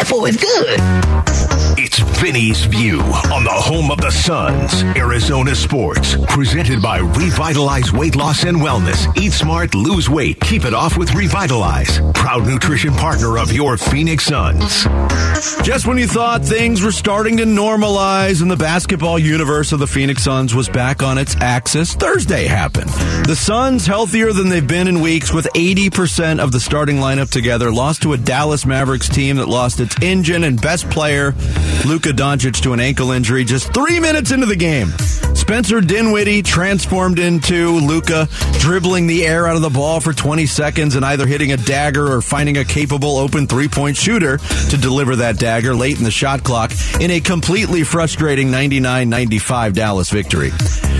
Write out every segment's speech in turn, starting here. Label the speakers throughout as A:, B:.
A: that fool is good.
B: It's Vinnie's View on the home of the Suns, Arizona Sports. Presented by Revitalize Weight Loss and Wellness. Eat smart, lose weight, keep it off with Revitalize. Proud nutrition partner of your Phoenix Suns.
C: Just when you thought things were starting to normalize and the basketball universe of the Phoenix Suns was back on its axis, Thursday happened. The Suns, healthier than they've been in weeks, with 80% of the starting lineup together, lost to a Dallas Mavericks team that lost its engine and best player, Luka Doncic, to an ankle injury just three minutes into the game. Spencer Dinwiddie transformed into Luka, dribbling the air out of the ball for 20 seconds and either hitting a dagger or finding a capable open three point shooter to deliver that dagger late in the shot clock in a completely frustrating 99 95 Dallas victory.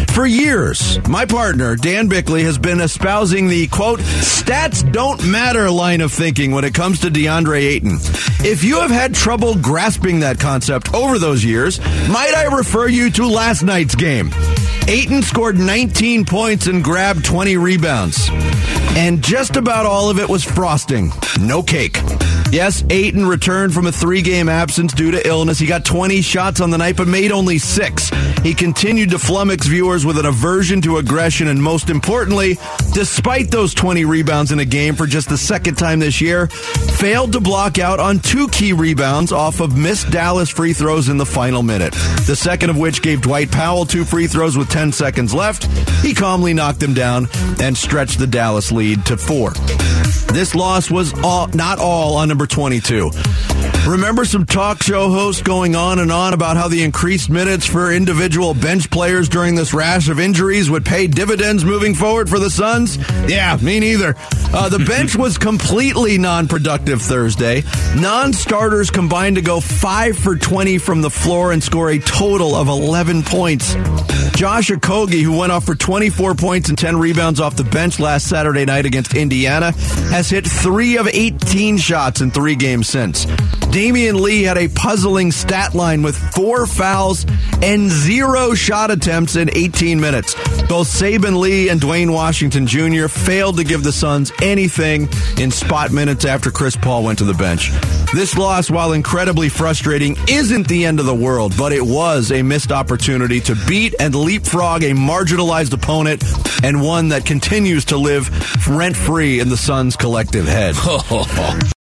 C: For years, my partner, Dan Bickley, has been espousing the quote, stats don't matter line of thinking when it comes to DeAndre Ayton. If you have had trouble grasping that concept over those years, might I refer you to last night's game? Ayton scored 19 points and grabbed 20 rebounds. And just about all of it was frosting. No cake. Yes, Ayton returned from a three game absence due to illness. He got 20 shots on the night, but made only six. He continued to flummox viewers with an aversion to aggression, and most importantly, despite those 20 rebounds in a game for just the second time this year, failed to block out on two key rebounds off of missed Dallas free throws in the final minute. The second of which gave Dwight Powell two free throws with 10 seconds left. He calmly knocked them down and stretched the Dallas lead to four. This loss was all, not all on number 22. Remember some talk show hosts going on and on about how the increased minutes for individual bench players during this rash of injuries would pay dividends moving forward for the Suns? Yeah, me neither. Uh, the bench was completely non productive Thursday. Non starters combined to go 5 for 20 from the floor and score a total of 11 points. Josh Okogie, who went off for 24 points and 10 rebounds off the bench last Saturday night against Indiana, has hit 3 of 18 shots in three games since. Damian Lee had a puzzling stat line with four fouls and zero shot attempts in 18 minutes. Both Saben Lee and Duane Washington Jr. failed to give the Suns anything in spot minutes after Chris Paul went to the bench. This loss, while incredibly frustrating, isn't the end of the world, but it was a missed opportunity to beat and leapfrog a marginalized opponent and one that continues to live rent free in the Suns' collective head.